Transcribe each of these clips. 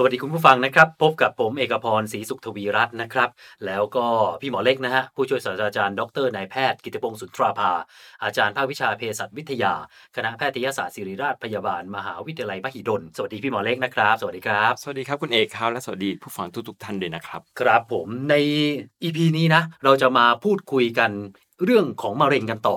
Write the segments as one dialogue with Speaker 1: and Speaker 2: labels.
Speaker 1: สวัสดีคุณผู้ฟังนะครับ พบกับผมเอกพรศรีสุขทวีรัตน์นะครับ แล้วก็พี่หมอเล็กนะฮะผู้ช่วยศาสตราจารย์ดรนายแพทย์กิติพงศ์สุนทราภา อาจารย์ภาควิชาเภสัชวิทยา คณะแพทยศาสตร์ศิริราชพยาบาล มหาวิทยาลัยมหิดล สวัสดีพี่หมอเล็กนะครับ สวัสดีครับ
Speaker 2: สวัสดีครับคุณเอกครับและสวัสดีผู้ฟังทุกๆท่านด้วยนะครับ
Speaker 1: ครับผมใน EP นี้นะ เราจะมาพูดคุยกันเรื่องของมะเร็งกันต่อ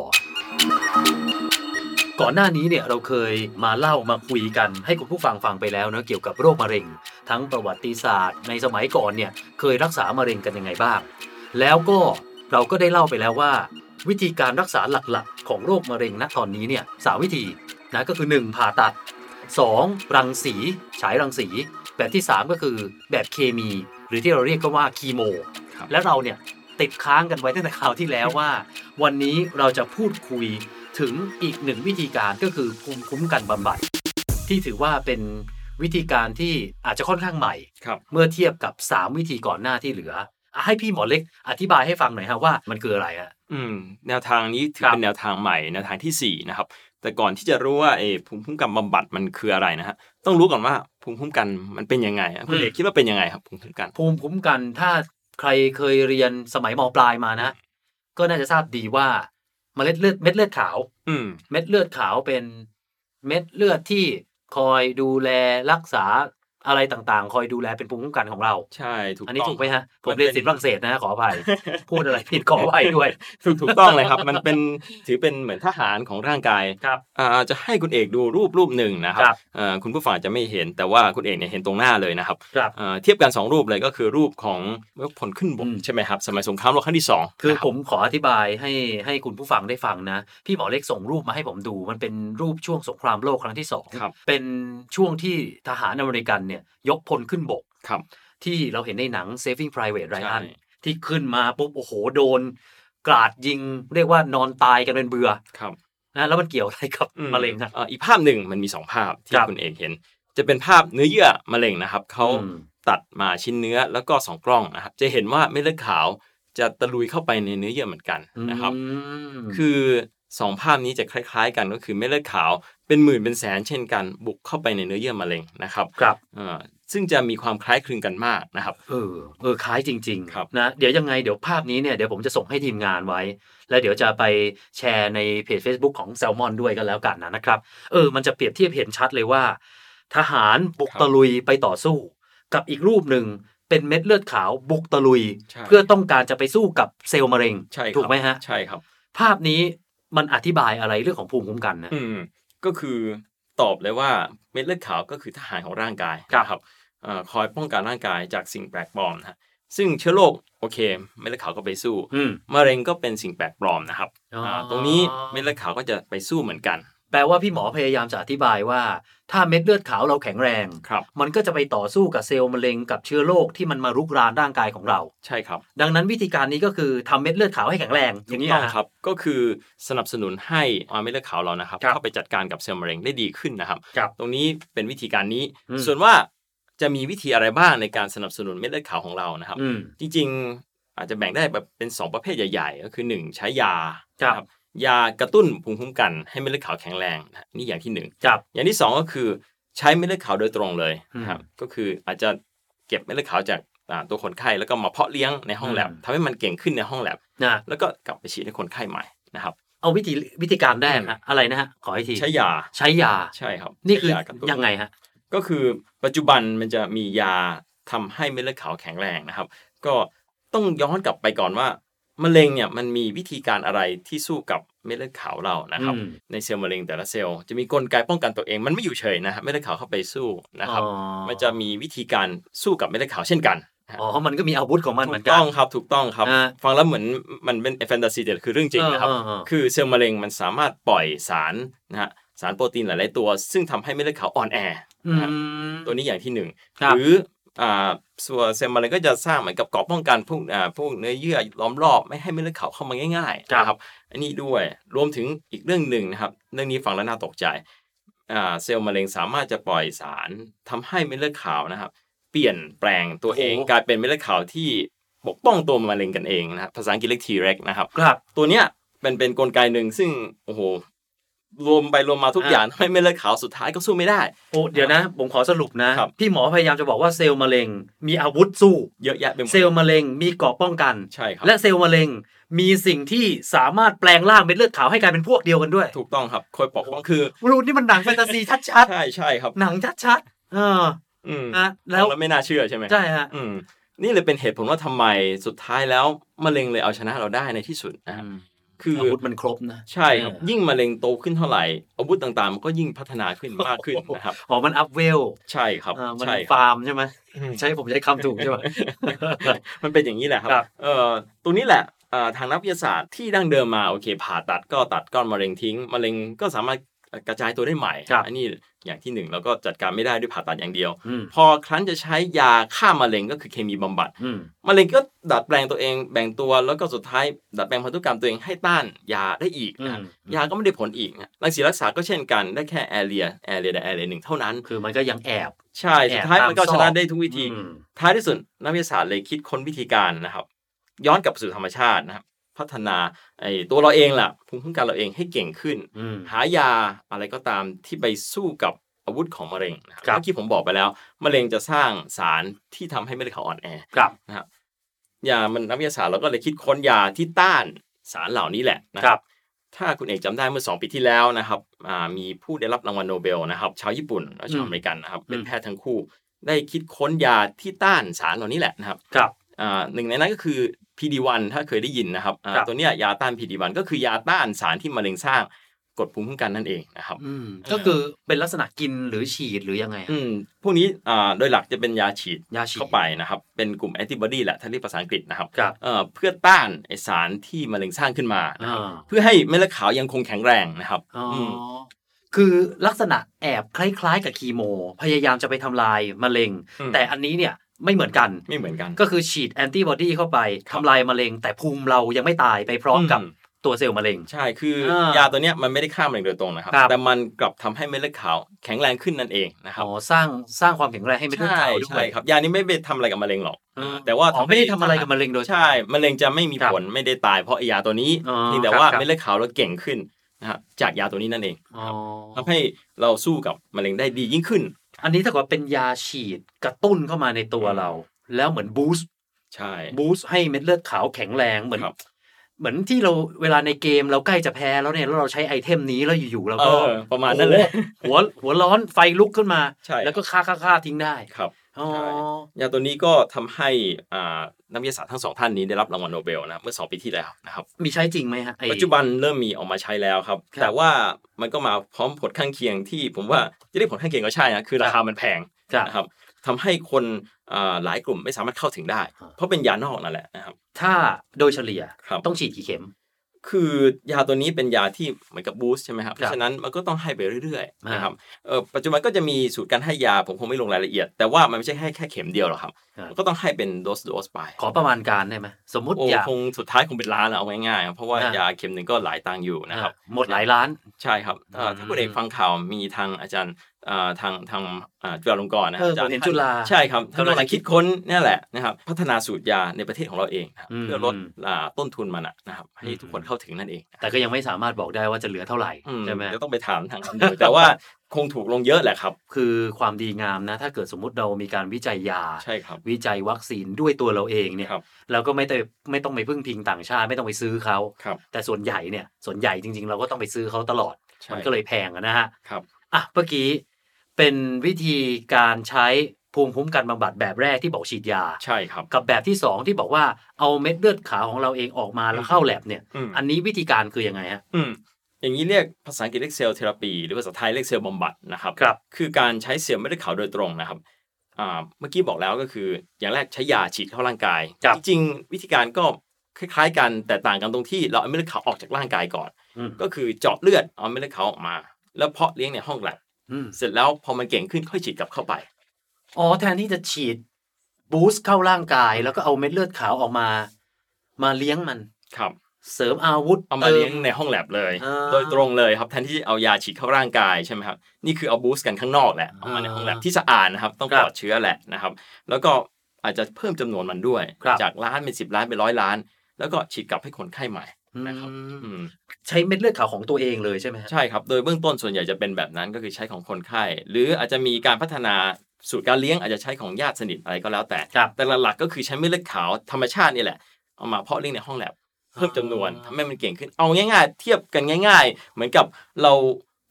Speaker 1: ก่อนหน้านี้เนี่ยเราเคยมาเล่ามาคุยกันให้คุณผู้ฟังฟังไปแล้วนะเกี่ยวกับโรคมะเร็ง ทั้งประวัติศาสตร์ ในสมัยก่อนเนี่ยเคยรักษามะเร็งกันยังไงบ้าง แล้วก็เราก็ได้เล่าไปแล้วว่า วิธีการรักษาหลักๆ ของโรคมะเร็งณตอนนี้เนี่ยสามวิธีนะก็คือ 1 ผ่าตัด 2. รังสี ฉายรังสี แบบที่ 3 ก็คือแบบเคมี หรือที่เราเรียกก็ว่าคีโม
Speaker 2: ครับ
Speaker 1: และเราเนี่ยติดค้างกันไว้ตั้งแต่คราวที่แล้วว่า วันนี้เราจะพูดคุยถึงอีกหนึ่งวิธีการก็คือภูมิคุ้มกันบำบัด ที่ถือว่าเป็น วิธีการที่อาจจะค่อนข้างใหม่
Speaker 2: ครับ
Speaker 1: เมื่อเทียบกับ 3 วิธีก่อนหน้าที่เหลืออะให้พี่หมอเล็กอธิบายให้ฟังหน่อยฮะว่ามันคืออะไรฮะ
Speaker 2: อืมแนวทางนี้ถือ
Speaker 1: ครับ
Speaker 2: เป็นแนวทางใหม่แนวทางที่สี่นะครับแต่ก่อนที่จะรู้ว่าเออภูมิคุ้มกันบำบัดมันคืออะไรนะฮะต้องรู้ก่อนว่าภูมิคุ้มกันมันเป็นยังไงอะคุณเอกคิดว่าเป็นยังไงครับภูมิคุ้มกัน
Speaker 1: ภูมิคุ้มกันถ้าใครเคยเรียนสมัยมปลายมานะ ก็น่าจะทราบดีว่าเมล็ดเลือดเม็ดเลือดขาว
Speaker 2: อืม
Speaker 1: เม็ดเลือดขาวเป็นเม็ดเลือดที่ คอยดูแลรักษา อะไรต่างๆ คอยดูแลเป็นภูมิคุ้มกันของเรา
Speaker 2: ใช่ถูก
Speaker 1: อันนี้
Speaker 2: ต้อง
Speaker 1: ถูกไหมฮะ ผม
Speaker 2: มัน
Speaker 1: เรียน
Speaker 2: ป็
Speaker 1: ศิลป์ฝรั่งเศสนะฮะขออภัย พูดอะไรผิดขออภัยด้วย
Speaker 2: ถูกถูกต้องเลยครับ มันเป็นถือเป็นเหมือนทหารของร่างกาย
Speaker 1: ครับ
Speaker 2: อ่าจะให้คุณเอกดูรูปรูปหนึ่งนะครั
Speaker 1: ครับ
Speaker 2: อ่าคุณผู้ฟังอาจจะไม่เห็นแต่ว่าคุณเอกเนี่ยเห็นตรงหน้าเลยนะครับ
Speaker 1: ครับ
Speaker 2: อ่าเทียบกันสองรูปเลยก็คือรูปของผลขึ้นบก
Speaker 1: อืม
Speaker 2: ใช่ไหมครับ สมัยสงครามโลกครั้งที่สอง
Speaker 1: คือ
Speaker 2: นะรับ
Speaker 1: ผมขออธิบายให้ให้คุณผู้ฟังได้ฟังนะ พี่หมอเล็กส่งรูปมาให้ผมดู มันเป็นรูปช่วงสงครามโลกครั้งที่สอง
Speaker 2: ครับ
Speaker 1: เป็นช่วงที่ทหารอเมริกันเนี่ยยกพลขึ้นบก
Speaker 2: ครับ
Speaker 1: ที่เราเห็นในหนัง Saving Private
Speaker 2: ใช่
Speaker 1: Ryan ที่ขึ้นมาปุ๊บโอ้โหโดน กราดยิง เรียกว่านอนตายกันเป็นเบื่อ
Speaker 2: ครับ
Speaker 1: นะแล้วมันเกี่ยวอะไรกับมะเร็งครับ
Speaker 2: อ่าอีกภาพหนึ่งมันมีสองภาพที่
Speaker 1: ครับ
Speaker 2: คุณเอกเห็น จะเป็นภาพเนื้อเยื่อมะเร็งนะครับเขา
Speaker 1: อืม
Speaker 2: ตัดมาชิ้นเนื้อแล้วก็สองกล้องนะครับจะเห็นว่าเม็ดเลือดขาวจะตะลุยเข้าไปในเนื้อเยื่อเหมือนกันนะครับ
Speaker 1: อืม
Speaker 2: คือ สองภาพนี้จะคล้าย ๆ กันก็คือเม็ดเลือดขาวเป็นหมื่นเป็นแสนเช่นกันบุกเข้าไปในเนื้อเยื่อมะเร็งนะครับ
Speaker 1: ครับ
Speaker 2: เอ่อซึ่งจะมีความคล้ายคลึงกันมากนะครับ
Speaker 1: เออ เออ คล้ายจริง
Speaker 2: ครับ
Speaker 1: ๆนะ เดี๋ยวยังไงเดี๋ยวภาพนี้เนี่ยเดี๋ยวผมจะส่งให้ทีมงานไว้ แล้วเดี๋ยวจะไปแชร์ในเพจ Facebook ของ s ซ l m o n ด้วยกันแล้วกันนะนะครับ เออ มันจะเปรียบเทียบเห็นชัดเลยว่า ทหารบุกตะลุยไปต่อสู้ กับอีกรูปหนึ่งเป็นเม็ดเลือดขาวบุกตะลุย
Speaker 2: ใช่
Speaker 1: เพื่อต้องการจะไปสู้กับเซลล์มะเร็ง
Speaker 2: ใช่ครับ
Speaker 1: ถูกไหมฮะ
Speaker 2: ใช่ครับ
Speaker 1: ภาพนี้ มันอธิบายอะไรเรื่องของภูมิคุ้มกันนะ
Speaker 2: อืมก็คือตอบเลยว่าเม็ดเลือดขาวก็คือทหารของร่างกาย
Speaker 1: ครับ
Speaker 2: นะครับเอ่อคอยป้องกันร่างกายจากสิ่งแปลกปลอมนะฮะซึ่งเชื้อโรคโอเคเม็ดเลือดขาวก็ไปสู้
Speaker 1: อืม
Speaker 2: มะเร็งก็เป็นสิ่งแปลกปลอมนะครับ
Speaker 1: อ๋ออ่า
Speaker 2: ตรงนี้เม็ดเลือดขาวก็จะไปสู้เหมือนกัน
Speaker 1: แปลว่าพี่หมอพยายามจะอธิบายว่า ถ้าเม็ดเลือดขาวเราแข็งแรง
Speaker 2: ครับ
Speaker 1: มันก็จะไปต่อสู้กับเซลล์มะเร็งกับเชื้อโรคที่มันมารุกรานร่างกายของเรา
Speaker 2: ใช่ครับ
Speaker 1: ดังนั้นวิธีการนี้ก็คือทำเม็ดเลือดขาวให้แข็งแรงอย่างนี้
Speaker 2: ถูกต้อง
Speaker 1: ฮะ
Speaker 2: ครับ ก็คือสนับสนุนให้อ่าเม็ดเลือดขาวเรานะครับ
Speaker 1: ครับ
Speaker 2: เข้าไปจัดการกับเซลล์มะเร็งได้ดีขึ้นนะครับ
Speaker 1: ครับ
Speaker 2: ตรงนี้เป็นวิธีการนี้
Speaker 1: อืม
Speaker 2: ส่วนว่าจะมีวิธีอะไรบ้างในการสนับสนุนเม็ดเลือดขาวของเรานะครับ
Speaker 1: อืม
Speaker 2: จริงๆอาจจะแบ่งได้แบบเป็น 2 ประเภทใหญ่ ๆ ก็คือ 1 ใช้ยา
Speaker 1: ครับ
Speaker 2: นะ ยากระตุ้นภูมิคุ้มกันให้เม็ดเลือดขาวแข็งแรงนะนี่อย่างที่หนึ่ง
Speaker 1: ครับ
Speaker 2: อย่างที่สองก็คือใช้เม็ดเลือดขาวโดยตรงเลยนะครับ
Speaker 1: อืม
Speaker 2: ก็คืออาจจะเก็บเม็ดเลือดขาวจากอ่าตัวคนไข้แล้วก็มาเพาะเลี้ยงในห้องแลบ
Speaker 1: อืม
Speaker 2: ทำให้มันเก่งขึ้นในห้องแลบ
Speaker 1: นะ
Speaker 2: แล้วก็กลับไปฉีดให้คนไข้ใหม่นะครับ
Speaker 1: เอาวิธีวิธีการแรก
Speaker 2: อืม
Speaker 1: ฮะอะไรนะฮะขออีกที
Speaker 2: ใช้ยา
Speaker 1: ใช้ยา
Speaker 2: ใช่ครับ
Speaker 1: นี่คือ
Speaker 2: ใช้ยากระตุ้
Speaker 1: ยังไงฮะ
Speaker 2: ก็คือปัจจุบันมันจะมียาทำให้เม็ดเลือดขาวแข็งแรงนะครับ ก็ต้องย้อนกลับไปก่อนว่า มะเร็งเนี่ยมันมีวิธีการอะไรที่สู้กับเม็ดเลือดขาวเรานะครับ
Speaker 1: อืม
Speaker 2: ในเซลล์มะเร็งแต่ละเซลล์จะมีกลไกป้องกันตัวเองมันไม่อยู่เฉยนะครับเม็ดเลือดขาวเข้าไปสู้นะครับ
Speaker 1: อ๋อ
Speaker 2: มันจะมีวิธีการสู้กับเม็ดเลือดขาวเช่นกัน
Speaker 1: อ๋อ มันก็มีอาวุธของมันเหมื
Speaker 2: ถู
Speaker 1: อกนกั
Speaker 2: ต้
Speaker 1: น
Speaker 2: องครับ ถูกต้องครับ
Speaker 1: อ่า
Speaker 2: ฟังแล้วเหมือนมันเป็นแฟนตาซีแต่คือเรื่องจริงนะครับ
Speaker 1: เออเออเออ
Speaker 2: คือเซลล์มะเร็งมันสามารถปล่อยสารนะฮะ สารโปรตีนหลาย ๆ ตัว ซึ่งทำให้เม็ดเลือดขาวอ่อนแอ
Speaker 1: อื
Speaker 2: นะฮะ
Speaker 1: ม
Speaker 2: ตัวนี้อย่างที่หนึ่ง
Speaker 1: ครับ
Speaker 2: หรืออ่า ส่วนเซลล์มะเร็งก็จะสร้างเหมือนกับเกราะป้องกันพวกอ่าพวกเนื้อเยื่อล้อมรอบไม่ให้เม็ดเลือดขาวเข้ามาง่ายๆนะครับ อันนี้ด้วยรวมถึงอีกเรื่องหนึ่งนะครับ เรื่องนี้ฟังแล้วน่าตกใจอ่าเซลล์มะเร็งสามารถจะปล่อยสารทำให้เม็ดเลือดขาวนะครับ เปลี่ยนแปลงตัวเองกลายเป็นเม็ดเลือดขาวที่ปกป้องตัวมะเร็งกันเองนะครับภาษาอังกฤษเรียก T-REX นะครับ
Speaker 1: ครับ
Speaker 2: ตัวเนี้ยเป็นเป็นกลไกหนึ่งซึ่งโอ้โห รวมไปรวมมาทุก
Speaker 1: อ่า
Speaker 2: อย่างทำให้เม็ดเลือดขาวสุดท้ายก็สู้ไม่ได้
Speaker 1: โอ้เดี๋ยวนะ ผมขอสรุปนะ
Speaker 2: ครับ
Speaker 1: พี่หมอพยายามจะบอกว่าเซลล์มะเร็ง มีอาวุธสู้
Speaker 2: เยอะแยะไปหมด
Speaker 1: เซลล์มะเร็งมีเกราะป้องกัน
Speaker 2: ใช่ครับ
Speaker 1: และเซลล์มะเร็งมีสิ่งที่สามารถแปลงร่างเป็นเลือดขาวให้กลายเป็นพวกเดียวกันด้วย
Speaker 2: ถูกต้องครับคอยปกป้องคือ
Speaker 1: รู้นี่มันหนังแฟนตาซีชัด
Speaker 2: ใช่ใช่ครับ
Speaker 1: ๆหนังชัดๆเออ
Speaker 2: อืม
Speaker 1: นะแล้
Speaker 2: แล้ววไม่น่าเชื่อใช่ไหม
Speaker 1: ใช่ฮะ
Speaker 2: อืมนี่เลยเป็นเหตุผลว่าทำไมสุดท้ายแล้วมะเร็งเลยเอาชนะเราได้ในที่สุดนะครับ คือ
Speaker 1: อาวุธมันครบนะ
Speaker 2: ใช่ครับ
Speaker 1: เออ
Speaker 2: ยิ่งมะเร็งโตขึ้นเท่าไหร่อาวุธต่างๆมันก็ยิ่งพัฒนาขึ้นมากขึ้นนะครับ
Speaker 1: อ๋อมันอัพเวล
Speaker 2: ใช่ครับ
Speaker 1: อ่ามัน
Speaker 2: ใช่ครับ
Speaker 1: ฟาร์มใช่ไหม
Speaker 2: อืม
Speaker 1: ใช่ผมใช้คำถูกใช่ไหม
Speaker 2: มันเป็นอย่างนี้แหละครับ
Speaker 1: ครับ
Speaker 2: เอ่อตรงนี้แหละเอ่อทางนักวิทยาศาสตร์ที่ดั้งเดิมมาโอเค ผ่าตัดก็ตัดก้อนมะเร็งทิ้งมะเร็งก็สามารถ กระจายตัวได้ใหม่
Speaker 1: ครับ
Speaker 2: อันนี้อย่างที่หนึ่งแล้วก็จัดการไม่ได้ด้วยผ่าตัดอย่างเดียว
Speaker 1: อืม
Speaker 2: พอครั้นจะใช้ยาฆ่ามะเร็งก็คือเคมีบำบัด
Speaker 1: อืม
Speaker 2: มะเร็งก็ดัดแปลงตัวเองแบ่งตัวแล้วก็สุดท้ายดัดแปลงพันธุกรรมตัวเองให้ต้านยาได้อีก
Speaker 1: อื
Speaker 2: นะ
Speaker 1: ม
Speaker 2: ยาก็ไม่ได้ผลอีกนะรังสีรักษาก็เช่นกันได้แค่แอเรียแอเรียใดแอเรียหนึ่งเท่านั้น
Speaker 1: คือมันก็ยังแอบ
Speaker 2: ใช่สุดท้าย
Speaker 1: แอบตาม
Speaker 2: มันก็ชนะ
Speaker 1: ซอก
Speaker 2: ได้ทุกวิธี
Speaker 1: อืม
Speaker 2: ท้ายที่สุดนักวิทยาศาสตร์เลยคิดค้นวิธีการนะครับ ย้อนกลับสู่ธรรมชาตินะครับ พัฒนาไอ้ตัวเราเองล่ะภูมิคุ้มกันเราเองให้เก่งขึ้น
Speaker 1: อืม
Speaker 2: หายาอะไรก็ตามที่ไปสู้กับอาวุธของมะเร็งนะครับ
Speaker 1: ครับ
Speaker 2: เมื่อกี้ผมบอกไปแล้ว มะเร็งจะสร้างสารที่ทำให้เม็ดเลือดขาวอ่อนแอ
Speaker 1: ครับ
Speaker 2: ยามันนักวิทยาศาสตร์เราก็เลยคิดค้นยาที่ต้านสารเหล่านี้แหละนะค
Speaker 1: ครั
Speaker 2: รับบถ้าคุณเอกจำได้เมื่อ 2 ปีที่แล้วนะครับอ่ามีผู้ได้รับรางวัลโนเบลนะครับ ชาวญี่ปุ่นและชาวอเมริกันนะครับเป็นแพทย์ทั้งคู่ ได้คิดค้นยาที่ต้านสารเหล่านี้แหละนะครับ
Speaker 1: ครับ
Speaker 2: อ่า หนึ่งในนั้นก็คือ PD1 ถ้าเคยได้ยินนะครับอ่า
Speaker 1: ครับ
Speaker 2: ตัวเนี้ยยาต้าน PD1 ก็คือยาต้านสารที่มะเร็งสร้างกดภูมิคุ้มกันนั่นเองนะครับ
Speaker 1: อืมก็คือเป็นลักษณะกินหรือฉีดหรือยังไงฮะ
Speaker 2: อืมพวกนี้อ่าโดยหลักจะเป็นยาฉีด
Speaker 1: ยาฉีด
Speaker 2: เข้าไปนะครับ เป็นกลุ่มแอนติบอดีแหละถ้าเรียกภาษาอังกฤษนะครับ
Speaker 1: ครับ
Speaker 2: เอ่อเพื่อต้านไอสารที่มะเร็งสร้างขึ้นมานะครับ
Speaker 1: อ่า
Speaker 2: เพื่อให้เม็ดเลือดขาวยังคงแข็งแรงนะครับ
Speaker 1: อ๋ออ
Speaker 2: ม
Speaker 1: คือลักษณะแอบคล้ายๆกับคีโม พยายามจะไปทำลายมะเร็ง
Speaker 2: อืม
Speaker 1: แต่อันนี้เนี่ย ไม่เหมือนกัน
Speaker 2: ไม่เหมือนกัน
Speaker 1: ก็คือฉีดแอนติบอดีเข้าไป
Speaker 2: ครับ
Speaker 1: ทำลายมะเร็ง แต่ภูมิเรายังไม่ตายไปพร้อมกับ
Speaker 2: อืม
Speaker 1: ตัวเซลล์มะเร็ง
Speaker 2: ใช่ คืออายาตัวเนี้ยมันไม่ได้ฆ่ามะเร็งโดยตรงนะครับ
Speaker 1: ครับ
Speaker 2: แต่มันกลับทำให้เม็ดเลือดขาวแข็งแรงขึ้นนั่นเองนะครับ
Speaker 1: อ๋อ สร้างสร้างความแข็งแรงให้เม็ดเลือด
Speaker 2: ใช่
Speaker 1: ขาวด้ว
Speaker 2: ใช่
Speaker 1: ย
Speaker 2: ครับ ยานี้ไม่ไปทำอะไรกับมะเร็งหรอก
Speaker 1: อืม
Speaker 2: แต่ว่า
Speaker 1: อ๋อไม่ได้ทำอะไรกับมะเร็งโดย
Speaker 2: ใช่ มะเร็งจะไม่มี
Speaker 1: ครับ
Speaker 2: ผลไม่ได้ตายเพราะไอ้ยาตัวนี้
Speaker 1: อ๋อ
Speaker 2: เพียงแต่
Speaker 1: ครับ
Speaker 2: ว่า
Speaker 1: ครับ
Speaker 2: เม็ดเลือดขาวเราเก่งขึ้นนะครับจากยาตัวนี้นั่นเอง
Speaker 1: อ๋อ
Speaker 2: ทำให้เราสู้กับมะเร็งได้ดียิ่งขึ้น
Speaker 1: อันนี้ถ้าเกิดว่าเป็นยาฉีดกระตุ้นเข้ามาในตัวเรา แล้วเหมือน boost
Speaker 2: ใช่
Speaker 1: boost ให้เม็ดเลือดขาวแข็งแรงเหมือน
Speaker 2: ครับ
Speaker 1: เหมือนที่เราเวลาในเกมเราใกล้จะแพ้แล้วเนี่ยแล้วเราใช้ item นี้แล้วอยู่ๆเรา
Speaker 2: เอ
Speaker 1: ก็
Speaker 2: อประมาณนั้นเลย
Speaker 1: โอ้โหหัวหัวร้อนไฟลุกขึ้นมา
Speaker 2: ใช่
Speaker 1: แล้วก็ฆ่าฆ่าฆ่าทิ้งได้
Speaker 2: ครับ
Speaker 1: อ๋อ
Speaker 2: ใช่ ยาตัวนี้ก็ทำให้อ่านักวิทยาศาสตร์ทั้งสองท่านนี้ได้รับรางวัลโนเบลนะครับเมื่อสองปีที่แล้วนะครับ
Speaker 1: มีใช้จริงไหมฮะไอ้
Speaker 2: ปัจจุบันเริ่มมีออกมาใช้แล้วครับ
Speaker 1: ครับ
Speaker 2: แต่ว่ามันก็มาพร้อมผลข้างเคียงที่ผมว่าจะเรียกผลข้างเคียงก็ใช่นะคือราคามันแพง
Speaker 1: ครับ
Speaker 2: นะครับทำให้คนอ่าหลายกลุ่มไม่สามารถเข้าถึงได้
Speaker 1: อ่า
Speaker 2: เพราะเป็นยานอกนั่นแหละนะครับ
Speaker 1: ถ้าโดยเฉลี่ย
Speaker 2: ครับ
Speaker 1: ต้องฉีดกี่เข็ม
Speaker 2: คือยาตัวนี้เป็นยาที่เหมือนกับบูสต์ใช่ไหมครับ เพ
Speaker 1: ครับ
Speaker 2: ราะฉะนั้นมันก็ต้องให้ไปเรื่อย
Speaker 1: อ่า
Speaker 2: ๆนะครับเออปัจจุบันก็จะมีสูตรการให้ยาผมคงไม่ลงรายละเอียด แต่ว่ามันไม่ใช่ให้แค่เข็มเดียวหรอกครับมันก็ต้องให้เป็นโดสโดสไป
Speaker 1: ขอประมาณการได้ไหมสมมุติ
Speaker 2: โอ้
Speaker 1: อยาก
Speaker 2: คงสุดท้ายคงเป็นล้านอะเอาง่ายๆครับเพราะว่า
Speaker 1: อ่าย
Speaker 2: ยาเข็มหนึ่งก็หลายตังค์อยู่นะครับ
Speaker 1: อ่าหมดหลายล้าน
Speaker 2: ใช่ครับเอ่ออ
Speaker 1: ม
Speaker 2: ถ้าคุณเอกฟังข่าวมีทางอาจารย์อ่า ทางทางอ่าจุฬาลงกรณ์นะ
Speaker 1: เออ
Speaker 2: อาจารย์
Speaker 1: ผมเห็น
Speaker 2: ท่
Speaker 1: จุฬา
Speaker 2: ใช่ครับท่าน
Speaker 1: กำลัง
Speaker 2: กำลังคิดค้นเนี่ยแหละนะครับ พัฒนาสูตรยาในประเทศของเราเองนะครับ
Speaker 1: อืม
Speaker 2: เพื่อลดอ่าต้นทุนมันอะนะครับให้
Speaker 1: อืม
Speaker 2: ทุกคนเข้าถึงนั่นเอง
Speaker 1: แต่ก็ยังไม่สามารถบอกได้ว่าจะเหลือเท่าไหร่
Speaker 2: อืม
Speaker 1: ใช่ไหม
Speaker 2: เดี๋ยวต้องไปถามทางนั้นดูแต่ว่าคงถูกลงเยอะแหละครับ
Speaker 1: คือความดีงามนะ ถ้าเกิดสมมุติเรามีการวิจัยยา
Speaker 2: ใช่ครับ
Speaker 1: วิจัยวัคซีนด้วยตัวเราเองเนี่ย
Speaker 2: ครับ
Speaker 1: เราก็ไม่ได้ไม่ต้องไปพึ่งพิงต่างชาติไม่ต้องไปซื้อเขา
Speaker 2: ครับ
Speaker 1: แต่ส่วนใหญ่เนี่ยส่วนใหญ่จริง ๆ เราก็ต้องไปซื้อเขาตลอด
Speaker 2: ใช่
Speaker 1: มันก็เลยแพงอะนะฮะ
Speaker 2: ครับ
Speaker 1: อะเมื่อกี้ เป็นวิธีการใช้ภูมิคุ้มกันบำบัดแบบแรกที่บอกฉีดยา
Speaker 2: ใช่ครับ
Speaker 1: กับแบบที่สองที่บอกว่าเอาเม็ดเลือดขาวของเราเองออกมาแล้วเข้าแลบเนี่ย
Speaker 2: อืม
Speaker 1: อันนี้วิธีการคือยังไงฮะ
Speaker 2: อืมอย่างนี้เรียกภาษาอังกฤษเรียกเซลล์เทอราปีหรือภาษาไทยเรียกเซลล์บำบัดนะครับ
Speaker 1: ครับ
Speaker 2: คือการใช้เซลล์ไม่ได้ขาวโดยตรงนะครับอ่าเมื่อกี้บอกแล้วก็คือ อย่างแรกใช้ยาฉีดเข้าร่างกาย
Speaker 1: ครับ
Speaker 2: จริงๆวิธีการก็คล้ายๆ กันแต่ต่างกันตรงที่เราเอาเม็ดเลือดขาวออกจากร่างกายก่อน
Speaker 1: อืม
Speaker 2: ก็คือเจาะเลือดเอาเม็ดเลือดขาวออกมา แล้วเพาะเลี้ยงในห้องแลบ
Speaker 1: อืม
Speaker 2: เสร็จแล้วพอมันเก่งขึ้นค่อยฉีดกลับเข้าไป
Speaker 1: อ๋อแทนที่จะฉีดบูสต์เข้าร่างกาย แล้วก็เอาเม็ดเลือดขาวออกมา มาเลี้ยงมัน
Speaker 2: ครับ
Speaker 1: เสริมอาวุธ
Speaker 2: เอามาเลี้ยงในห้องแลบเลย
Speaker 1: อ่า
Speaker 2: โดยตรงเลยครับแทนที่เอายาฉีดเข้าร่างกายใช่ไหมครับนี่คือเอาบูสต์กันข้างนอกแหละเอามาในห้องแลบที่สะอาดนะครับ ต้อง
Speaker 1: ครั
Speaker 2: ป
Speaker 1: บ
Speaker 2: ลอดเชื้อแหละนะครับ แล้วก็อาจจะเพิ่มจำนวนมันด้วย
Speaker 1: ครับ
Speaker 2: จากล้านเป็นสิบล้านเป็นร้อยล้าน แล้วก็ฉีดกลับให้คนไข้ใหม่ นะครับ
Speaker 1: อืม
Speaker 2: อืม
Speaker 1: ใช้เม็ดเลือดขาวของตัวเองเลยใช่ไหมฮะ
Speaker 2: ใช่ครับ โดยเบื้องต้นส่วนใหญ่จะเป็นแบบนั้นก็คือใช้ของคนไข้ หรืออาจจะมีการพัฒนาสูตรการเลี้ยงอาจจะใช้ของญาติสนิทอะไรก็แล้วแต่
Speaker 1: ครับ
Speaker 2: แต่หลักๆก็คือใช้เม็ดเลือดขาวธรรมชาตินี่แหละ เอามาเพาะเลี้ยงในห้องแลบเพิ่มจำนวนทำให้มันเก่งขึ้น เอาง่าย ๆ เทียบกันง่าย ๆ เหมือนกับเรา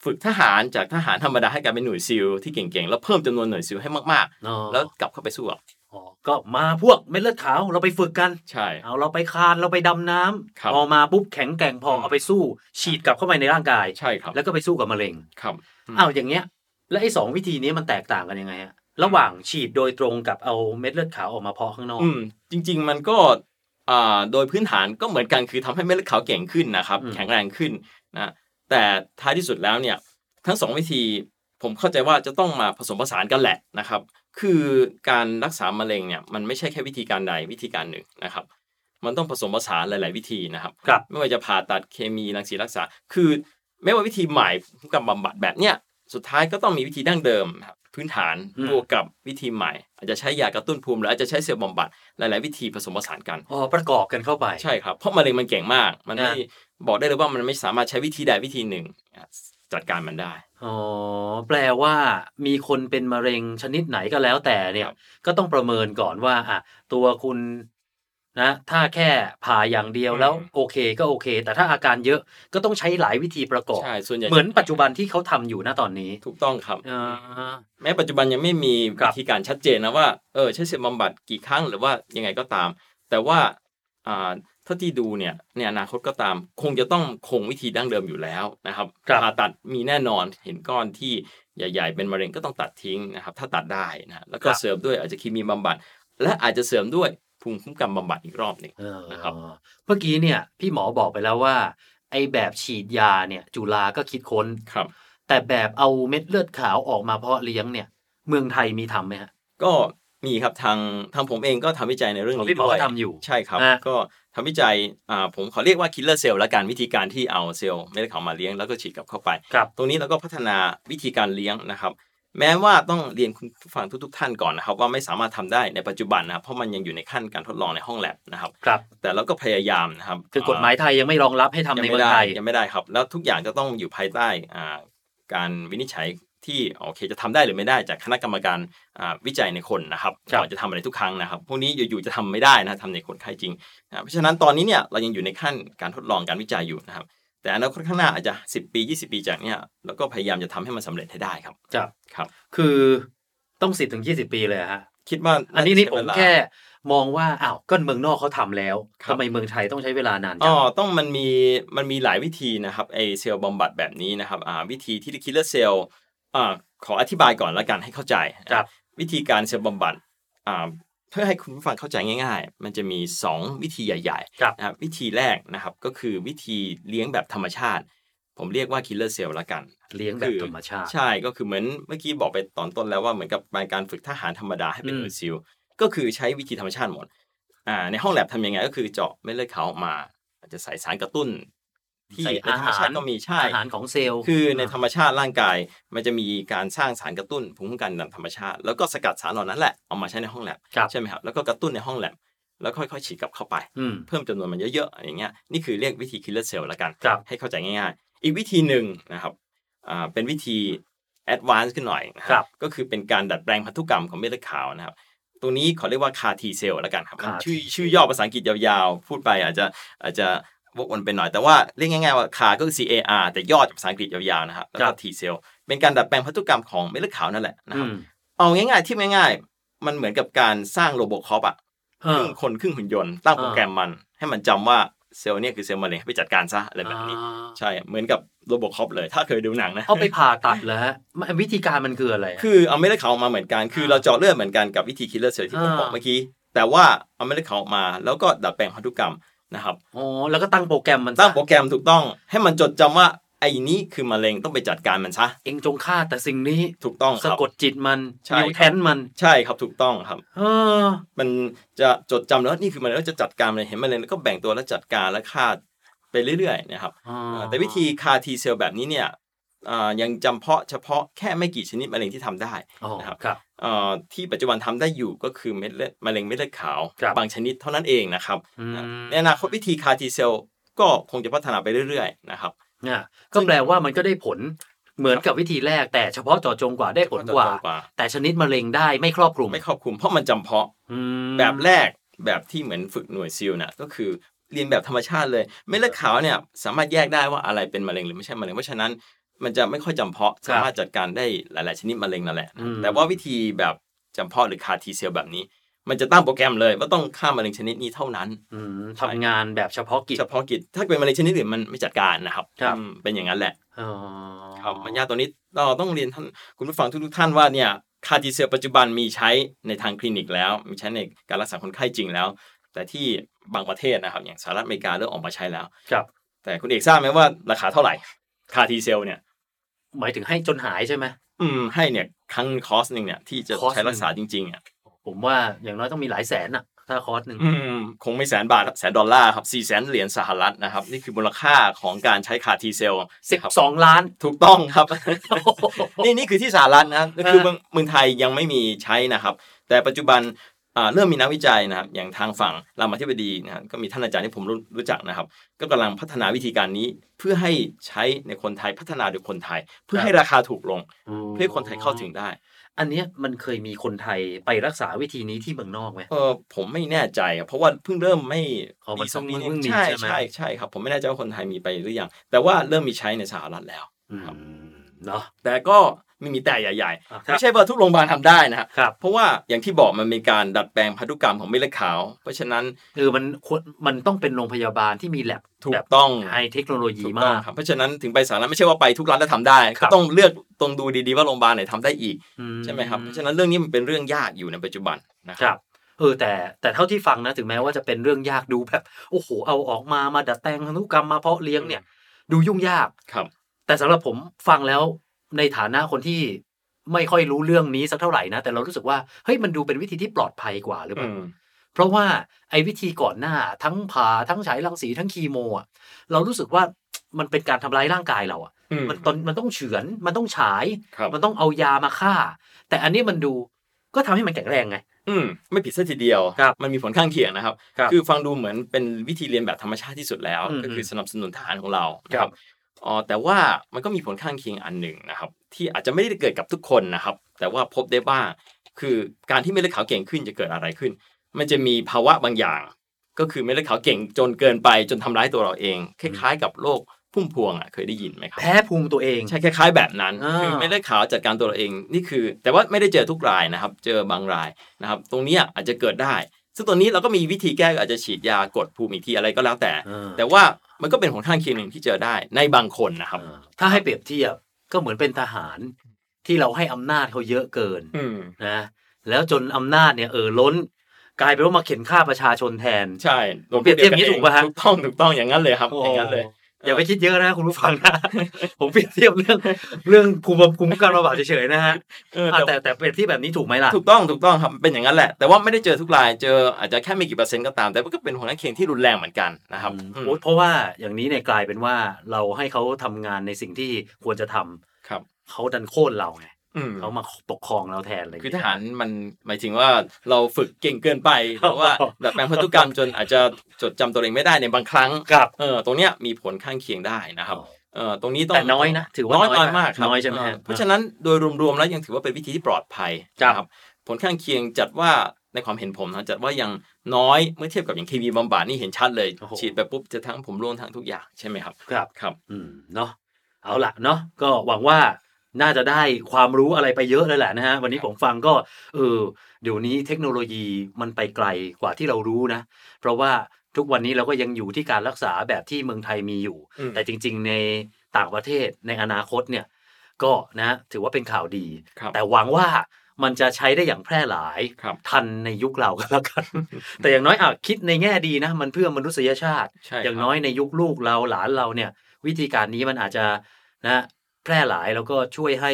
Speaker 2: ฝึกทหารจากทหารธรรมดาให้กลายเป็นหน่วยซิลที่เก่งๆ แล้วเพิ่มจำนวนหน่วยซิลให้มาก
Speaker 1: อ๋อ
Speaker 2: ๆแล้วกลับเข้าไปสู้ กับ
Speaker 1: อ๋อก็มาพวกเม็ดเลือดขาวเราไปฝึกกัน
Speaker 2: ใช่
Speaker 1: เอาเราไปคานเราไปดำน้ำ
Speaker 2: ครับ
Speaker 1: พอมาปุ๊บแข็งแกร่งพอ
Speaker 2: อืม
Speaker 1: เอาไปสู้ฉีดกลับเข้าไปในร่างกาย
Speaker 2: ใช่ครับ
Speaker 1: แล้วก็ไปสู้กับมะเร็ง
Speaker 2: ครับม
Speaker 1: อ้าวอย่างเงี้ย แล้วไอ้สองวิธีนี้มันแตกต่างกันยังไงฮะระหว่างฉีดโดยตรงกับเอาเม็ดเลือดขาวออกมาเพาะข้างนอก
Speaker 2: อืมจริง ๆ มันก็อ่าโดยพื้นฐานก็เหมือนกันคือทำให้เม็ดเลือดขาวเก่งขึ้นนะครับ
Speaker 1: อืม
Speaker 2: แข็งแรงขึ้นนะแต่ท้ายที่สุดแล้วเนี่ยทั้งสองวิธี ผมเข้าใจว่าจะต้องมาผสมผสานกันแหละนะครับ คือการรักษามะเร็งเนี่ยมันไม่ใช่แค่วิธีการใดวิธีการหนึ่งนะครับ มันต้องผสมผสานหลาย ๆ วิธีนะครับ
Speaker 1: ครับ
Speaker 2: ไม่ว่าจะผ่าตัดเคมีรังสีรักษา คือไม่ว่าวิธีใหม่กับบำบัดแบบเนี้ยสุดท้ายก็ต้องมีวิธีดั้งเดิมครับพื้นฐาน
Speaker 1: อืม
Speaker 2: บวกกับวิธีใหม่ อาจจะใช้ยากระตุ้นภูมิหรืออาจจะใช้เซลล์บำบัดหลาย ๆ วิธีผสมผสานกัน
Speaker 1: อ๋อประกอบกันเข้าไป
Speaker 2: ใช่ครับเพราะมะเร็งมันเก่งมาก มันไม่
Speaker 1: อ่า
Speaker 2: บอกได้เลยว่ามันไม่สามารถใช้วิธีใดวิธีหนึ่ง จัดการมันได้
Speaker 1: อ๋อ แปลว่ามีคนเป็นมะเร็งชนิดไหนก็แล้วแต่เนี่ย
Speaker 2: ครับ
Speaker 1: ก็ต้องประเมินก่อนว่า อะ ตัวคุณนะ ถ้าแค่ผ่าอย่างเดียวแล้วโอเคก็โอเค แต่ถ้าอาการเยอะก็ต้องใช้หลายวิธีประกอบ
Speaker 2: ใช่ ส่วนใหญ่
Speaker 1: เหมือนปัจจุบันที่เขาทำอยู่ณตอนนี้
Speaker 2: ถูกต้องครับ
Speaker 1: อ่า
Speaker 2: แม้ปัจจุบันยังไม่มี
Speaker 1: ครั
Speaker 2: วิ
Speaker 1: บ
Speaker 2: ธีการชัดเจนนะว่า เออ ใช้เซลล์บำบัดกี่ครั้งหรือว่ายังไงก็ตาม แต่ว่าอ่า เท่าที่ดูเนี่ยในอนาคตก็ตาม คงจะต้องคงวิธีดั้งเดิมอยู่แล้วนะครับ
Speaker 1: ครับ
Speaker 2: ผ่าตัดมีแน่นอนเห็นก้อนที่ใหญ่ ๆ เป็นมะเร็งก็ต้องตัดทิ้งนะครับ ถ้าตัดได้นะแล้วก็เสริมด้วยอาจจะเคมีบำบัด และอาจจะเสริมด้วยภูมิคุ้มกันบำบัดอีกรอบหนึ่ง
Speaker 1: เออ
Speaker 2: นะครับ
Speaker 1: เมื่อกี้เนี่ยพี่หมอบอกไปแล้วว่า ไอ้แบบฉีดยาเนี่ยจุฬาก็คิดค้น
Speaker 2: ครับ
Speaker 1: แต่แบบเอาเม็ดเลือดขาวออกมาเพาะเลี้ยงเนี่ย เมืองไทยมีทำไหมฮะ
Speaker 2: ก็มีครับทางทางผมเองก็ทำวิจัยในเรื่อง
Speaker 1: อ๋อ
Speaker 2: นี้
Speaker 1: พี่หมอ
Speaker 2: ด้วย
Speaker 1: ก็ทำอยู่
Speaker 2: ใช่ครับ
Speaker 1: ฮะ
Speaker 2: ก็ ทำวิจัยอ่าผมขอเรียกว่า killer cell และการวิธีการที่เอาเซลล์เม็ดเลือดขาวมาเลี้ยงแล้วก็ฉีดกลับเข้าไป
Speaker 1: ครับ
Speaker 2: ตรงนี้เราก็พัฒนาวิธีการเลี้ยงนะครับ แม้ว่าต้องเรียนคุณผู้ฟังทุก ๆ ท่านก่อนนะครับ ว่าไม่สามารถทำได้ในปัจจุบันนะครับเพราะมันยังอยู่ในขั้นการทดลองในห้องแลบนะครับ
Speaker 1: ครับ
Speaker 2: แต่เราก็พยายามนะครับ
Speaker 1: คือกฎหมายไทยยังไม่รองรับให้ทำ
Speaker 2: ยัง
Speaker 1: ใน
Speaker 2: ไม่
Speaker 1: เมือง
Speaker 2: ได้
Speaker 1: ไทย
Speaker 2: ยังไม่ได้ครับ แล้วทุกอย่างจะต้องอยู่ภายใต้อ่าการวินิจฉัย ที่โอเคจะทำได้หรือไม่ได้จากคณะกรรมการอ่าวิจัยในคนนะครับ
Speaker 1: ครับ
Speaker 2: ก่อนจะทำอะไรทุกครั้งนะครับ พวกนี้อยู่ๆจะทำไม่ได้นะทำในคนไข้จริงนะเพราะฉะนั้นตอนนี้เนี่ยเรายังอยู่ในขั้นการทดลองการวิจัยอยู่นะครับ แต่อนาคตข้างหน้าอาจจะ 10 ปี 20 ปีจากเนี้ยแล้วก็พยายามจะทำให้มันสำเร็จให้ได้ครับ
Speaker 1: ครับ
Speaker 2: ครับ
Speaker 1: คือต้องสิบถึงยี่สิบปีเลยเหรอฮะ
Speaker 2: คิดว่า
Speaker 1: อันนี้นี่ผมา
Speaker 2: จะใช้เวลา
Speaker 1: แค่มองว่าอ้าวก็เมืองนอกเขาทำแล้ว
Speaker 2: ครับ
Speaker 1: ทำไมเมืองไทยต้องใช้เวลานานจั
Speaker 2: อ๋
Speaker 1: ง
Speaker 2: อต้องมันมีมันมีหลายวิธีนะครับไอเซลล์บำบัดแบบนี้นะครับอ่าวิธีที่ killer cell อ่าขออธิบายก่อนแล้วกันให้เข้าใจ
Speaker 1: ครับ
Speaker 2: วิธีการเซลล์บำบัดอ่าเพื่อให้คุณผู้ฟังเข้าใจง่ายๆ มันจะมี 2 วิธีใหญ่
Speaker 1: ครับ
Speaker 2: ๆนะครับวิธีแรกนะครับก็คือวิธีเลี้ยงแบบธรรมชาติ ผมเรียกว่า killer cell ละกัน
Speaker 1: เลี้ยงแบบธรรมชาติ
Speaker 2: ใช่ก็คือเหมือนเมื่อกี้บอกไปตอนต้นแล้วว่าเหมือนกับการฝึกทหารธรรมดาให้เป็น
Speaker 1: อืม
Speaker 2: หน่วย SEAL ก็คือใช้วิธีธรรมชาติหมดอ่าในห้องแลบทำยังไงก็คือเจาะเม็ดเลือดขาวออกมาอาจจะใส่สารกระตุ้น ที่
Speaker 1: ใส่
Speaker 2: ในธรรมชาติก็มีใช่
Speaker 1: อาหารของเซลล์
Speaker 2: คือในธรรมชาติร่างกาย มันจะมีการสร้างสารกระตุ้นภูมิคุ้มกันตามธรรมชาติ แล้วก็สกัดสารเหล่านั้นแหละเอามาใช้ในห้องแลบ
Speaker 1: ครับ
Speaker 2: ใช่ไหมครับแล้วก็กระตุ้นในห้องแลบแล้วค่อยๆฉีดกลับเข้าไป
Speaker 1: อืม
Speaker 2: เพิ่มจำนวนมันเยอะๆอย่างเงี้ยนี่คือเรียกวิธี killer cell ละกัน
Speaker 1: ครับ
Speaker 2: ให้เข้าใจง่ายๆ อีกวิธีหนึ่งนะครับอ่าเป็นวิธี advance ขึ้นหน่อยนะค
Speaker 1: ครั
Speaker 2: รับก็คือเป็นการดัดแปลงพันธุกรรมของเม็ดเลือดขาวนะครับตรงนี้เขาเรียกว่า CAR T cell ละกันครับมัน
Speaker 1: CAR T
Speaker 2: ชื่อชื่อย่อภาษาอังกฤษยาวๆ พูดไปอาจจะอาจจะ วกวนไปหน่อยแต่ว่าเรียกง่ายๆว่า CAR ก็คือ C A R แต่ย่อจากภาษาอังกฤษยาวๆนะครับแล้ว
Speaker 1: ครั
Speaker 2: ก็
Speaker 1: บ
Speaker 2: T cell เป็นการดัดแปลงพันธุกรรมของเม็ดเลือดขาวนั่นแหละนะ
Speaker 1: อื
Speaker 2: ครับ
Speaker 1: ม
Speaker 2: เอาง่ายๆที่ง่ายๆ มันเหมือนกับการสร้าง RoboCop อะ
Speaker 1: เอ
Speaker 2: ครึ่
Speaker 1: อง
Speaker 2: คนครึ่งหุ่นยนต์ตั้ง
Speaker 1: อ่า
Speaker 2: โปรแกรมมัน ให้มันจำว่าเซลล์เนี่ยคือเซลล์มะเร็งให้ไปจัดการซะอะไรแบบนี้
Speaker 1: อ่า
Speaker 2: ใช่เหมือนกับ RoboCop เลย ถ้าเคยดูหนังนะ
Speaker 1: เอาไปผ่าตัดแล้วฮะมันวิธีการมันคืออะไรอะ
Speaker 2: คือเอาเม็ดเลือดขาวออกมาเหมือนกันคือเราเจาะเลือดเหมือนกันกับวิธี killer cell ที่ผม
Speaker 1: อ่า
Speaker 2: บอกเมื่อกี้แต่ว่าเอาเม็ดเลือดขาวออกมาแล้วก็ดัดแปลงพันธุกรรม นะครับ
Speaker 1: อ๋อแล้วก็ตั้งโปรแกรมมันซะ
Speaker 2: ตั้งโปรแกรมถูกต้อง ให้มันจดจำว่าไอ้นี้คือมะเร็งต้องไปจัดการมันซะ
Speaker 1: เองจงฆ่าแต่สิ่งนี้
Speaker 2: ถูกต้องค
Speaker 1: สะ
Speaker 2: รับ
Speaker 1: กดจิตมัน
Speaker 2: ใช่
Speaker 1: นิวแทนมัน
Speaker 2: ใช่ครับถูกต้องครับ
Speaker 1: เออ
Speaker 2: มันจะจดจำแล้วนี่คือมะเร็งแล้วจะจัดการมันเห็นมะเร็งแล้วก็แบ่งตัวแล้วจัดการแล้วฆ่าไปเรื่อยๆนะครับ
Speaker 1: อ๋อ
Speaker 2: อ่าแต่วิธี CAR T cell แบบนี้เนี่ยอ่ายังจำเพาะเฉพาะแค่ไม่กี่ชนิดมะเร็งที่ทำได้
Speaker 1: อ๋อ
Speaker 2: นะครับ
Speaker 1: ครับ
Speaker 2: อ่า ที่ปัจจุบันทำได้อยู่ก็คือเม็ดเลือดมะเร็งเม็ดเลือดขาว
Speaker 1: ครับ
Speaker 2: บางชนิดเท่านั้นเองนะครับ
Speaker 1: อืม
Speaker 2: ในอนาคตวิธีคาทีเซลก็คงจะพัฒนาไปเรื่อยๆนะครับ
Speaker 1: เนี่ยก็แปลว่ามันก็ได้ผลเหมือนกับวิธีแรกแต่เฉพาะเจาะจงกว่าได้ผลกว่า
Speaker 2: กว่า
Speaker 1: แต่ชนิดมะเร็งได้ไม่ครอบคลุม
Speaker 2: ไม่ครอบคลุมเพราะมันจำเพาะ
Speaker 1: อืม
Speaker 2: แบบแรกแบบที่เหมือนฝึกหน่วยซิลน่ะก็คือเรียนแบบธรรมชาติเลยเม็ดเลือดขาวเนี่ยสามารถแยกได้ว่าอะไรเป็นมะเร็งหรือไม่ใช่มะเร็งเพราะฉะนั้น มันจะไม่ค่อยจำเพาะสามารถจัดการได้หลาย ๆ ชนิดมะเร็งนั่นแหละ
Speaker 1: อืม
Speaker 2: แต่ว่าวิธีแบบจำเพาะหรือ CAR T cell แบบนี้ มันจะตั้งโปรแกรมเลยว่าต้องฆ่ามะเร็งชนิดนี้เท่านั้น
Speaker 1: อืมทำงานแบบเฉพาะกิจ
Speaker 2: เฉพาะกิจ ถ้าเป็นมะเร็งชนิดอื่นมันไม่จัดการนะครับ
Speaker 1: ครับ
Speaker 2: อืมเป็นอย่างนั้นแหละ
Speaker 1: อ๋อ
Speaker 2: ครับมันยากตัวนี้เราต้องเรียนท่านคุณผู้ฟังทุก ๆ ท่านว่าเนี่ย CAR T cell ปัจจุบันมีใช้ในทางคลินิกแล้ว มีใช้ในการรักษาคนไข้จริงแล้ว แต่ที่บางประเทศนะครับ อย่างสหรัฐอเมริกาเริ่มออกมาใช้แล้ว
Speaker 1: ครับ
Speaker 2: แต่คุณเอกทราบไหมว่าราคาเท่าไหร่ CAR T cell เนี่ย
Speaker 1: หมายถึงให้จนหายใช่ไหม
Speaker 2: อืมให้เนี่ยครั้งคอร์สหนึ่งเนี่ยที่จะ
Speaker 1: คอร์ส
Speaker 2: ใช้รักษา
Speaker 1: หนึ่
Speaker 2: จ
Speaker 1: ง
Speaker 2: ริงๆอะ
Speaker 1: ผมว่าอย่างน้อยต้องมีหลายแสนอะถ้าคอร์สหนึ่ง
Speaker 2: อืมคงไม่แสนบาทแสนดอลลาร์ครับสี่แสนเหรียญสหรัฐนะครับ นี่คือมูลค่าของการใช้ CAR T cell
Speaker 1: สิบสองล้าน
Speaker 2: ถูกต้องครับ นี่นี่คือที่สหรัฐนะก็คือเมืองเมืองไทยยังไม่มีใช้นะครับ แต่ปัจจุบันอ่า เริ่มมีนักวิจัยนะครับ อย่างทางฝั่งรามาธิบดีนะครับก็มีท่านอาจารย์ที่ผมรู้รู้จักนะครับ ก็กำลังพัฒนาวิธีการนี้เพื่อให้ใช้ในคนไทยพัฒนาโดยคนไทย เพื่อให้ราคาถูกลง เพื่อให้คนไทยเข้าถึงได้
Speaker 1: อันเนี้ยมันเคยมีคนไทยไปรักษาวิธีนี้ที่เมืองนอกไหม
Speaker 2: เออผมไม่แน่ใจอะเพราะว่าเพิ่งเริ่มไม่
Speaker 1: อ๋อมัน
Speaker 2: สักนิด
Speaker 1: เพิ่งมี
Speaker 2: ใช่
Speaker 1: ใช่ไหม
Speaker 2: ใช่ใช่ครับผมไม่แน่ใจว่าคนไทยมีไปหรือยังแต่ว่าเริ่มมีใช้ในสหรัฐแล้วครับ
Speaker 1: อืมเนาะ
Speaker 2: แต่ก็ ไม่มีแต่ใหญ่
Speaker 1: อะ
Speaker 2: ๆ
Speaker 1: ครับ
Speaker 2: ไม่ใช่ว่าทุกโรงพยาบาลทำได้นะครับ
Speaker 1: ครับ
Speaker 2: เพราะว่าอย่างที่บอกมันมีการดัดแปลงพันธุกรรมของเม็ดเลือดขาว เพราะฉะนั้น
Speaker 1: คือมันควรมันต้องเป็นโรงพยาบาลที่มีแลบ
Speaker 2: ถู
Speaker 1: แบ
Speaker 2: ก
Speaker 1: บ
Speaker 2: ต้อง
Speaker 1: ไฮเทคโนโลยี
Speaker 2: ถูกต้อง
Speaker 1: มาก
Speaker 2: ครับเพราะฉะนั้นถึงไปสหรัฐไม่ใช่ว่าไปทุกร้านแล้วทำได้
Speaker 1: ครั
Speaker 2: ก็
Speaker 1: บ
Speaker 2: ต้องเลือกตรงดูดีๆว่าโรงพยาบาลไหนทำได้อีก
Speaker 1: อื
Speaker 2: ใช่ไหมครับเพราะฉะนั้นเรื่องนี้มันเป็นเรื่องยากอยู่ในปัจจุบันนะค
Speaker 1: ครับรับเออแต่แต่เท่าที่ฟังนะถึงแม้ว่าจะเป็นเรื่องยากดูแบบโอ้โหเอาออกมามาดัดแปลงพันธุกรรมมาเพาะเลี้ยงเนี่ย ดูยุ่งยาก
Speaker 2: ครับ
Speaker 1: แต่สำหรับผมฟังแล้ว ในฐานะคนที่ไม่ค่อยรู้เรื่องนี้สักเท่าไหร่นะ แต่เรารู้สึกว่าเฮ้ยมันดูเป็นวิธีที่ปลอดภัยกว่าหรือเป
Speaker 2: อื
Speaker 1: ล่า
Speaker 2: ม
Speaker 1: เพราะว่าไอ้วิธีก่อนหน้าทั้งผ่าทั้งฉายรังสีทั้งคีโมอะเรารู้สึกว่ามันเป็นการทำร้ายร่างกายเราอะ
Speaker 2: อืม
Speaker 1: มันตอนมันต้องเฉือนมันต้องฉาย
Speaker 2: ครับ
Speaker 1: มันต้องเอายามาฆ่า แต่อันนี้มันดูก็ทำให้มันแข็งแรงไง
Speaker 2: อืมไม่ผิดซะทีเดียว
Speaker 1: ครับ
Speaker 2: มันมีผลข้างเคียงนะครับ
Speaker 1: ครับ
Speaker 2: คือฟังดูเหมือนเป็นวิธีเรียนแบบธรรมชาติที่สุดแล้ว
Speaker 1: อืม
Speaker 2: ก็คือสนับสนุนทหารของเรานะ
Speaker 1: ค
Speaker 2: ค
Speaker 1: รั
Speaker 2: รับบ อ๋อแต่ว่ามันก็มีผลข้างเคียงอันหนึ่งนะครับ ที่อาจจะไม่ได้เกิดกับทุกคนนะครับ แต่ว่าพบได้บ้าง คือการที่เม็ดเลือดขาวเก่งขึ้นจะเกิดอะไรขึ้น มันจะมีภาวะบางอย่าง ก็คือเม็ดเลือดขาวเก่งจนเกินไปจนทำร้ายตัวเราเอง คล้ายๆ กับโรคพุ่มพวงอะเคยได้ยินไหมครับ
Speaker 1: แพ้ภูมิตัวเอง
Speaker 2: ใช่คล้ายๆ แบบนั้น
Speaker 1: อ่า
Speaker 2: คือเม็ดเลือดขาวจัดการตัวเราเองนี่คือ แต่ว่าไม่ได้เจอทุกรายนะครับ เจอบางรายนะครับ ตรงเนี้ยอาจจะเกิดได้ ซึ่งตัวนี้เราก็มีวิธีแก้อาจจะฉีดยากดภูมิอีกทีอะไรก็แล้วแต่
Speaker 1: อ่า
Speaker 2: แต่ว่ามันก็เป็นผลข้างเคียงหนึ่งที่เจอได้ในบางคนนะครับ
Speaker 1: ถ้าให้เปรียบเทียบก็เหมือนเป็นทหารที่เราให้อำนาจเขาเยอะเกิน
Speaker 2: อืม
Speaker 1: นะแล้วจนอำนาจเนี่ยเออล้นกลายเป็นว่ามาเข็นฆ่าประชาชนแทน
Speaker 2: ใช่
Speaker 1: ผมเปรียบเทียบอย่างนี้ถูกป่ะฮะ
Speaker 2: ถูกต้องถูกต้องอย่างนั้นเลยครับ อย่างนั้นเลย
Speaker 1: อย่าไปคิดเยอะนะคุณผู้ฟังนะ ผมเปรียบเทียบเรื่องเรื่องภูมิคุ้มกันระบาดเฉยๆนะฮะ
Speaker 2: เออ
Speaker 1: อะ
Speaker 2: แต่
Speaker 1: แต่แต่เปรียบเทียบแบบนี้ถูกไหมล่ะ
Speaker 2: ถูกต้องถูกต้องครับเป็นอย่างนั้นแหละ แต่ว่าไม่ได้เจอทุกรายเจออาจจะแค่ไม่กี่เปอร์เซ็นต์ก็ตาม แต่ก็เป็นผลข้างเคียงที่รุนแรงเหมือนกันนะครับ
Speaker 1: อืม
Speaker 2: อืม
Speaker 1: โอ๊ยเพราะว่าอย่างนี้เนี่ยกลายเป็นว่าเราให้เขาทำงานในสิ่งที่ควรจะทำ
Speaker 2: ครับ
Speaker 1: เขาดันโค่นเราไง
Speaker 2: อืม
Speaker 1: เขามาปกครองเราแทนเลย
Speaker 2: คือทหารมันหมายถึงว่าเราฝึกเก่งเกินไปหรือว่าดัดแปลงพันธุกรรมจนอาจจะจดจำตัวเองไม่ได้ในบางครั้ง
Speaker 1: ครับ
Speaker 2: เออตรงเนี้ยมีผลข้างเคียงได้นะครับเออตรงนี้ต้อง
Speaker 1: แต่น้อยนะถือว่า
Speaker 2: น้อย
Speaker 1: น้
Speaker 2: น้
Speaker 1: อ
Speaker 2: อยยมากครับ
Speaker 1: น้อยใช่ไหมฮะ
Speaker 2: เเพราะฉะนั้นโดยรวมๆแล้วยังถือว่าเป็นวิธีที่ปลอดภัย
Speaker 1: ครับ
Speaker 2: นะผลข้างเคียงจัดว่าในความเห็นผมนะจัดว่ายังน้อยเมื่อเทียบกับอย่างเคมีบำบัดนี่เห็นชัดเลย
Speaker 1: โอ้โห
Speaker 2: ฉีดไปปุ๊บจะทั้งผมร่วงทั้งทุกอย่างใช่ไหมครับ
Speaker 1: ครับ
Speaker 2: ครับ
Speaker 1: อืมเนาะเอาละเนาะก็หวังว่า น่าจะได้ความรู้อะไรไปเยอะเลยแหละนะฮะวันนี้ผมฟังก็เออเดี๋ยวนี้เทคโนโลยีมันไปไกลกว่าที่เรารู้นะ เพราะว่าทุกวันนี้เราก็ยังอยู่ที่การรักษาแบบที่เมืองไทยมีอยู่
Speaker 2: อืม
Speaker 1: แต่จริง ๆ ในต่างประเทศในอนาคตเนี่ยก็นะถือว่าเป็นข่าวดี
Speaker 2: ครับ
Speaker 1: แต่หวังว่ามันจะใช้ได้อย่างแพร่หลาย
Speaker 2: ครับ
Speaker 1: ทันในยุคเราก็แล้วกัน แต่อย่างน้อยอะคิดในแง่ดีนะ มันเพื่อมนุษยชาติ
Speaker 2: ใช่
Speaker 1: อย่าง
Speaker 2: ครับ
Speaker 1: น้อยในยุคลูกเราหลานเราเนี่ย วิธีการนี้มันอาจจะนะ แพร่หลายแล้วก็ช่วยให้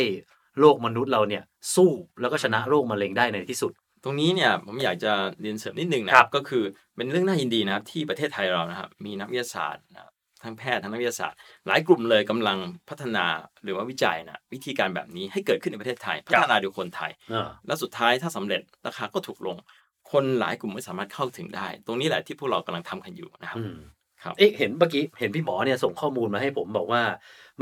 Speaker 1: โลกมนุษย์เราเนี่ยสู้แล้วก็ชนะโรคมะเร็งได้ในที่สุด
Speaker 2: ตรงนี้เนี่ยผมอยากจะเรียนเสริมนิดนึงนะครับก็คือเป็นเรื่องน่ายินดีนะครับที่ประเทศไทยเรานะครับมีนักวิทยาศาสตร์นะครับทั้งแพทย์ทั้งนักวิทยาศาสตร์ หลายกลุ่มเลยกำลังพัฒนาหรือว่าวิจัยนะวิธีการแบบนี้ให้เกิดขึ้นในประเทศไทย พัฒนาโดยคนไทย แล้วสุดท้ายถ้าสำเร็จราคาก็ถูกลง คนหลายกลุ่มไม่สามารถเข้าถึงได้ ตรงนี้แหละที่พวกเรากำลังทำกันอยู่นะครับ
Speaker 1: อืม
Speaker 2: ครับ
Speaker 1: เอ๊ะเห็นเมื่อกี้เห็นพี่หมอเนี่ยส่งข้อมูลมาให้ผมบอกว่า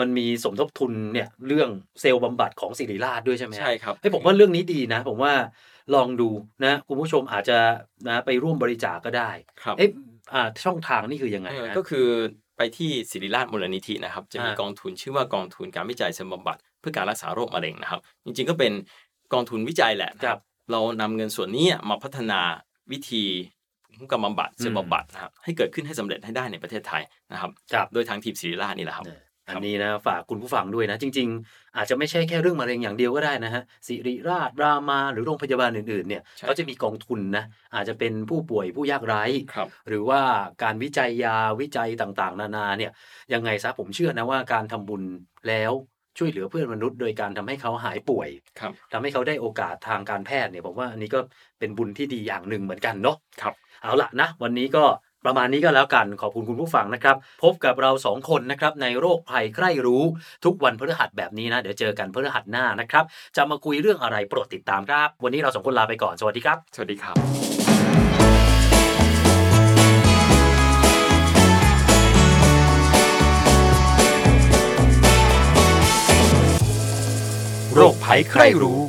Speaker 1: มันมีสมทบทุนเนี่ยเรื่องเซลล์บำบัดของศิริราชด้วยใช่ไหมฮะ
Speaker 2: ใช่ครับ
Speaker 1: เฮ้ยผมว่าเรื่องนี้ดีนะ ผมว่าลองดูนะคุณผู้ชมอาจจะนะไปร่วมบริจาคก็ได้
Speaker 2: ครับ
Speaker 1: เอ๊ะอ่าช่องทางนี่คือยังไง
Speaker 2: เออ
Speaker 1: ฮะ
Speaker 2: ก็คือไปที่ศิริราชมูลนิธินะครับ จะมี
Speaker 1: อ่าก
Speaker 2: องทุนชื่อว่ากองทุนการวิจัยเสริมบำบัดเพื่อการรักษาโรคมะเร็งนะครับ จริงๆก็เป็นกองทุนวิจัยแหละนะครับ เรานำเงินส่วนนี้มาพัฒนาวิธีภูมิกรรมบำบัดเสริมบำบัดนะครับให้เกิดขึ้นให้สำเร็จให้ได้ในประเทศไทยนะครับ
Speaker 1: ครับ
Speaker 2: โดยทางทีมศิริราชนี่แหละครับ
Speaker 1: เนี่ย อันนี้นะฝากคุณผู้ฟังด้วยนะ จริง ๆ อาจจะไม่ใช่แค่เรื่องมะเร็งอย่างเดียวก็ได้นะฮะสิริราชรามาหรือโรงพยาบาลอื่นๆเนี่ย
Speaker 2: ใช่
Speaker 1: เขาจะมีกองทุนนะอาจจะเป็นผู้ป่วยผู้ยากไร้
Speaker 2: ครับ
Speaker 1: หรือว่าการวิจัยยาวิจัยต่างๆ นานาเนี่ยยังไงซะผมเชื่อนะว่าการทำบุญแล้วช่วยเหลือเพื่อนมนุษย์โดยการทำให้เขาหายป่วย
Speaker 2: ครับ
Speaker 1: ทำให้เขาได้โอกาสทางการแพทย์เนี่ยผมว่าอันนี้ก็เป็นบุญที่ดีอย่างหนึ่งเหมือนกันเนาะ
Speaker 2: ครับ
Speaker 1: เอาละนะ วันนี้ก็ ประมาณนี้ก็แล้วกันขอบคุณคุณผู้ฟังนะครับ พบกับเราสองคนนะครับในโรคภัยใคร่รู้ทุกวันพฤหัสแบบนี้นะ เดี๋ยวเจอกันพฤหัสหน้านะครับ จะมาคุยเรื่องอะไรโปรดติดตามครับ วันนี้เราสองคนลาไปก่อนสวัสดีครับ
Speaker 2: สวัสดีครับ
Speaker 3: โรคภัยใครรู้